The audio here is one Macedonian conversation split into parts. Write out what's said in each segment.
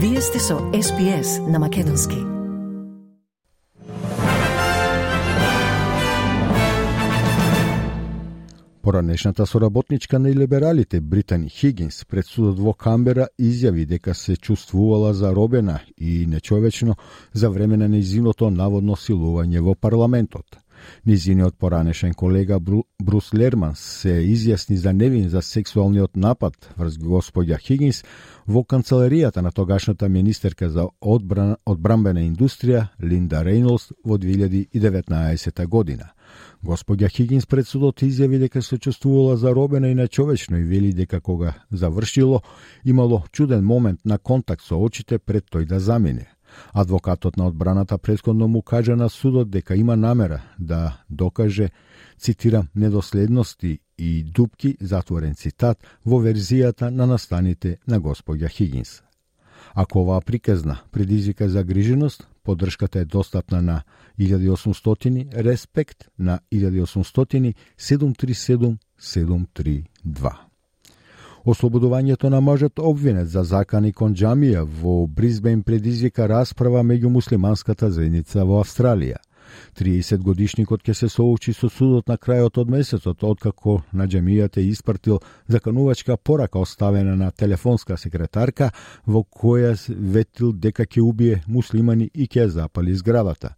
Вие сте со SPS на Македонски. Поранешната соработничка на либералите Британи Хигинс пред судот во Камбера изјави дека се чувствувала заробена и нечовечно за време на незиното наводно силување во парламентот. Низиниот поранешен колега Бру, Брус Лерман се изјасни за невин за сексуалниот напад врз господја Хигинс во канцеларијата на тогашната министерка за одбран, одбрамбена индустрија Линда Рейнолс во 2019 година. Господја Хигинс пред судот изјави дека се чувствувала заробена и нечовечно и вели дека кога завршило, имало чуден момент на контакт со очите пред тој да замине. Адвокатот на одбраната предходно му кажа на судот дека има намера да докаже, цитирам, недоследности и дупки, затворен цитат, во верзијата на настаните на господја Хигинс. Ако оваа приказна предизвика загриженост, поддршката е достапна на 1800 респект на 1800 737 732. Ослободувањето на мажот обвинет за закани кон джамија во Бризбен предизвика расправа меѓу муслиманската заедница во Австралија. 30 годишникот ќе се соочи со судот на крајот од месецот, откако на джамијата испратил заканувачка порака оставена на телефонска секретарка во која ветил дека ќе убие муслимани и ќе запали зградата.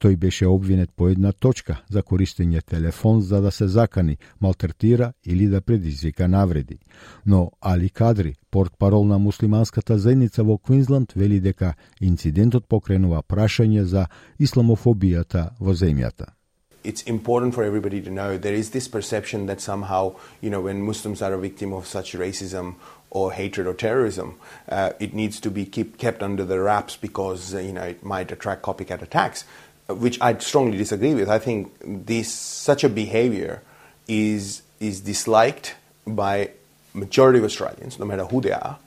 Тој беше обвинет по една точка за користење телефон за да се закани, малтретира или да предизвика навреди. Но Али Кадри, портпарол на муслиманската заедница во Квинсленд, вели дека инцидентот покренува прашање за исламофобијата во земјата. it's important for everybody to know there is this perception that somehow, you know, when Muslims are a victim of such racism or hatred or terrorism, uh, it needs to be keep, kept under the wraps because, uh, you know, it might attract copycat attacks, which I strongly disagree with. I think this, such a behavior is, is disliked by majority of Australians, no matter who they are,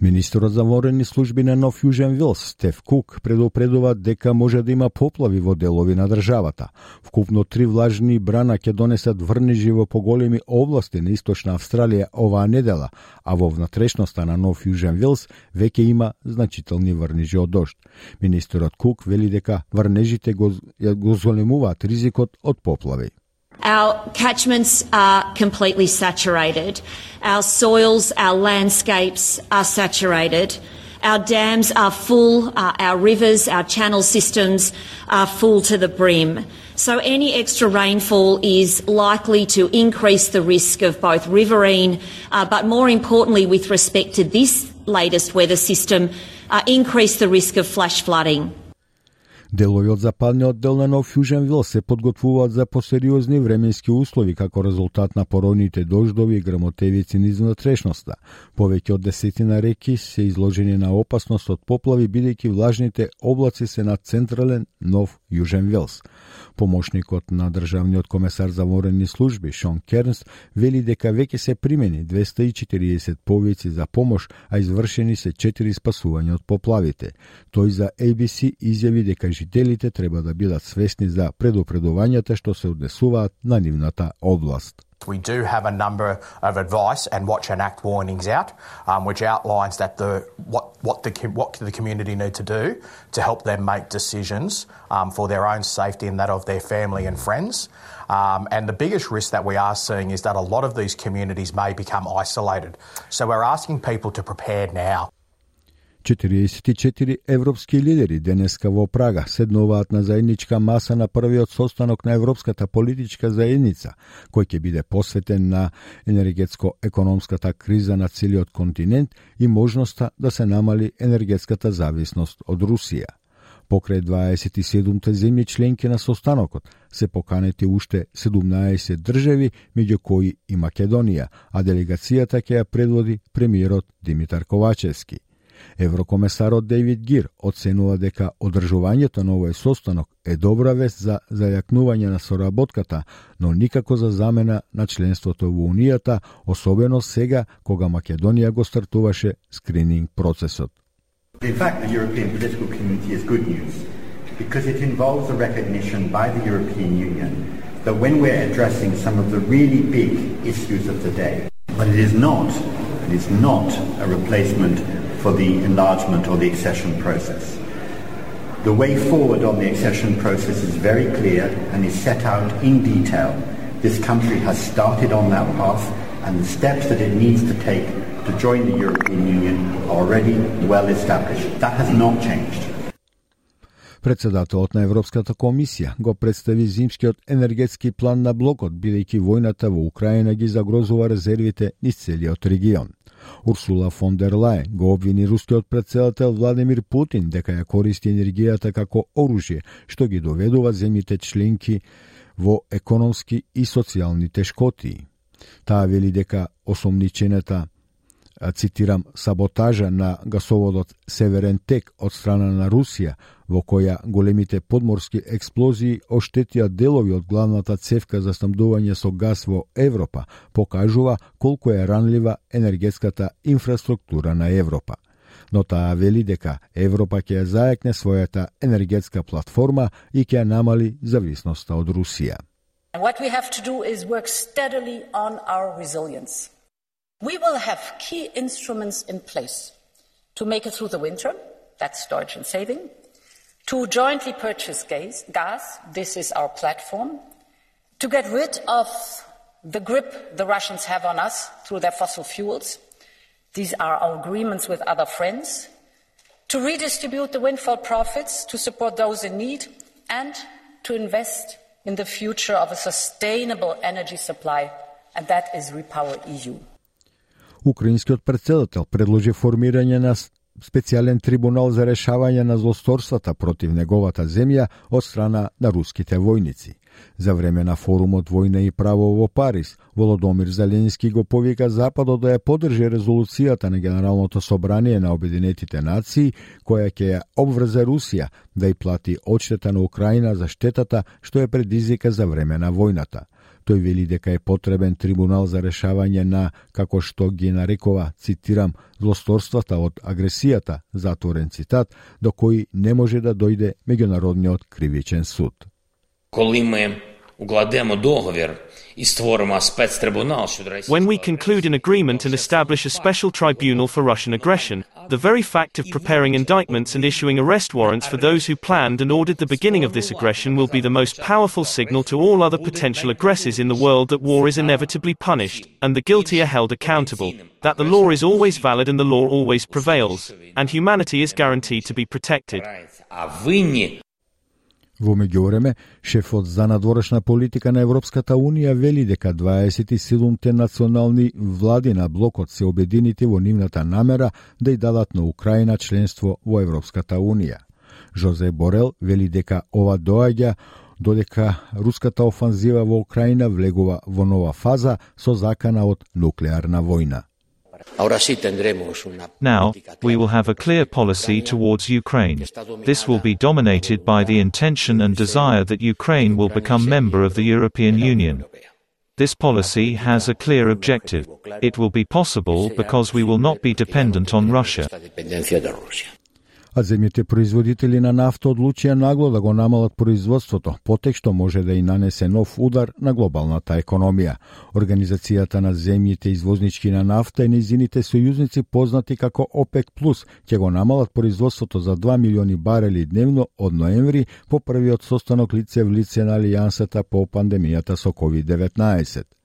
Министерот за ворени служби на Нов Јужен Вилс, Стеф Кук, предупредува дека може да има поплави во делови на државата. Вкупно три влажни брана ќе донесат врнежи во поголеми области на Источна Австралија оваа недела, а во внатрешноста на Нов Јужен Вилс веќе има значителни врнежи од дожд. Министерот Кук вели дека врнежите го, го зголемуваат ризикот од поплави. Our catchments are completely saturated. Our soils, our landscapes are saturated. Our dams are full. Uh, our rivers, our channel systems are full to the brim. So any extra rainfall is likely to increase the risk of both riverine, uh, but more importantly, with respect to this latest weather system, uh, increase the risk of flash flooding. Делови од западниот дел на Нов Јужен се подготвуваат за посериозни временски услови како резултат на пороните дождови и грамотевици низ внатрешноста. Повеќе од десетина реки се изложени на опасност од поплави бидејќи влажните облаци се на централен Нов Јужен Велс. Помошникот на државниот комесар за ворени служби Шон Кернс вели дека веќе се примени 240 повици за помош, а извршени се 4 спасувања од поплавите. Тој за ABC изјави дека жителите треба да бидат свесни за предупредувањата што се однесуваат на нивната област. We do have a number of advice and watch and act warnings out, um, which outlines that the what what the what the community need to do to help them make decisions um, for their own safety and that of their family and friends. Um, and the biggest risk that we are seeing is that a lot of these communities may become isolated. So we're asking people to prepare now. 44 европски лидери денеска во Прага седнуваат на заедничка маса на првиот состанок на Европската политичка заедница, кој ќе биде посветен на енергетско-економската криза на целиот континент и можноста да се намали енергетската зависност од Русија. Покрај 27-те земји членки на состанокот се поканети уште 17 држави, меѓу кои и Македонија, а делегацијата ќе ја предводи премиерот Димитар Ковачевски. Еврокомесарот Дейвид Гир оценува дека одржувањето на овој состанок е добра вест за зајакнување на соработката, но никако за замена на членството во Унијата, особено сега кога Македонија го стартуваше скрининг процесот. In fact, the European political community is good news because it involves a recognition by the European Union that when we're addressing some of the really big issues of the day, but it is not, it is not a replacement for the enlargement or the accession process. The way forward on the accession process is very clear and is set out in detail. This country has started on that path and the steps that it needs to take to join the European Union are already well established. That has not changed. Председателот на Европската комисија го представи зимскиот енергетски план на блокот, бидејќи војната во Украина ги загрозува резервите низ целиот регион. Урсула фон дер Лајен го обвини рускиот председател Владимир Путин дека ја користи енергијата како оружје, што ги доведува земјите членки во економски и социјални тешкоти. Таа вели дека осомничената цитирам, саботажа на гасоводот Северен Тек од страна на Русија, во која големите подморски експлозии оштетија делови од главната цевка за снабдување со газ во Европа, покажува колку е ранлива енергетската инфраструктура на Европа. Но таа вели дека Европа ќе ја заекне својата енергетска платформа и ќе намали зависноста од Русија. What we have to do is work steadily on our resilience. We will have key instruments in place to make it through the winter, that's storage and saving, to jointly purchase gas, gas, this is our platform, to get rid of the grip the Russians have on us through their fossil fuels, these are our agreements with other friends, to redistribute the windfall profits to support those in need, and to invest in the future of a sustainable energy supply, and that is Repower EU. Украинскиот председател предложи формирање на специјален трибунал за решавање на злосторствата против неговата земја од страна на руските војници. За време на форумот Војна и право во Париз, Володомир Зеленски го повика Западот да ја подржи резолуцијата на Генералното собрание на Обединетите нации, која ќе ја обврзе Русија да ја плати одштета на Украина за штетата што е предизвика за време на војната. Тој вели дека е потребен трибунал за решавање на, како што ги нарекова, цитирам, злосторствата од агресијата, затворен цитат, до кој не може да дојде меѓународниот кривичен суд. Коли ми When we conclude an agreement and establish a special tribunal for Russian aggression, the very fact of preparing indictments and issuing arrest warrants for those who planned and ordered the beginning of this aggression will be the most powerful signal to all other potential aggressors in the world that war is inevitably punished, and the guilty are held accountable, that the law is always valid and the law always prevails, and humanity is guaranteed to be protected. Во меѓувреме, шефот за надворешна политика на Европската Унија вели дека 27-те национални влади на блокот се обединити во нивната намера да ја дадат на Украина членство во Европската Унија. Жозе Борел вели дека ова доаѓа додека руската офанзива во Украина влегува во нова фаза со закана од нуклеарна војна. Now, we will have a clear policy towards Ukraine. This will be dominated by the intention and desire that Ukraine will become member of the European Union. This policy has a clear objective. It will be possible because we will not be dependent on Russia. А земјите производители на нафта одлучија нагло да го намалат производството, потек што може да и нанесе нов удар на глобалната економија. Организацијата на земјите извознички на нафта и низините сојузници познати како ОПЕК Плюс ќе го намалат производството за 2 милиони барели дневно од ноември по првиот состанок лице в лице на Алијансата по пандемијата со COVID-19.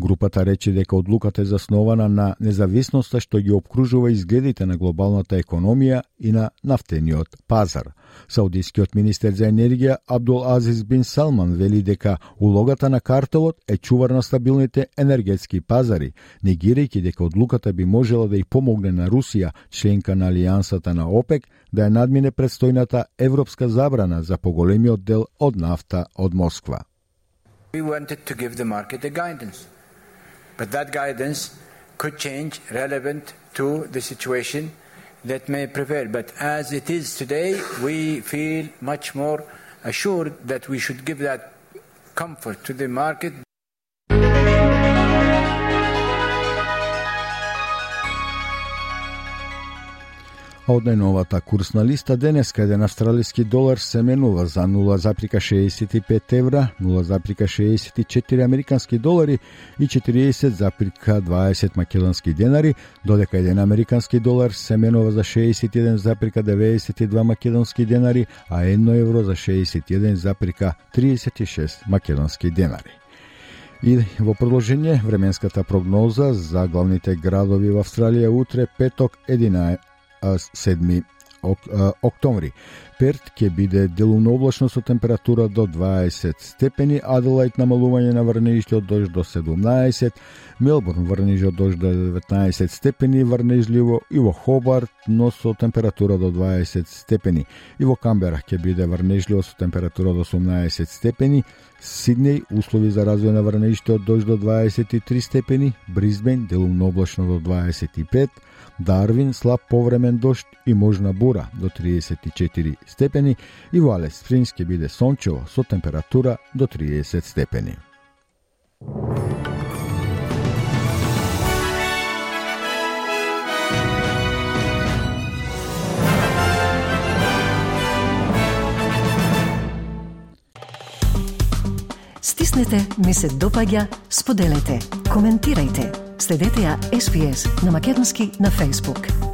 Групата рече дека одлуката е заснована на независноста што ги обкружува изгледите на глобалната економија и на нафтениот пазар. Саудискиот министер за енергија Абдул Азиз бин Салман вели дека улогата на картелот е чувар на стабилните енергетски пазари, негирајќи дека одлуката би можела да и помогне на Русија, членка на алијансата на ОПЕК, да ја надмине предстојната европска забрана за поголемиот дел од нафта од Москва. We wanted to give the market a guidance. But that guidance could change relevant to the situation that may prevail. But as it is today, we feel much more assured that we should give that comfort to the market. А од најновата курсна листа денеска еден австралиски долар се менува за 0,65 евра, 0,64 американски долари и 40,20 македонски денари, додека еден американски долар се менува за 61,92 македонски денари, а 1 евро за 61,36 македонски денари. И во продолжение временската прогноза за главните градови во Австралија утре петок 11 us, said me. 7 октомври. Перт ќе биде делумно облачно со температура до 20 степени, Аделајд намалување на врнежите од дожд до 17, Мелбурн врнежи од дожд до 19 степени, врнежливо и во Хобарт, но со температура до 20 степени. И во Камбера ќе биде врнежливо со температура до 18 степени, Сиднеј услови за развој на врнежите од дожд до 23 степени, Бризбен делумно облачно до 25, Дарвин слаб повремен дожд и можна бура до 34 степени и во Алес Спрингс ќе биде сончево со температура до 30 степени. Стиснете, ми се допаѓа, споделете, коментирајте. Следете ја SPS на Македонски на Facebook.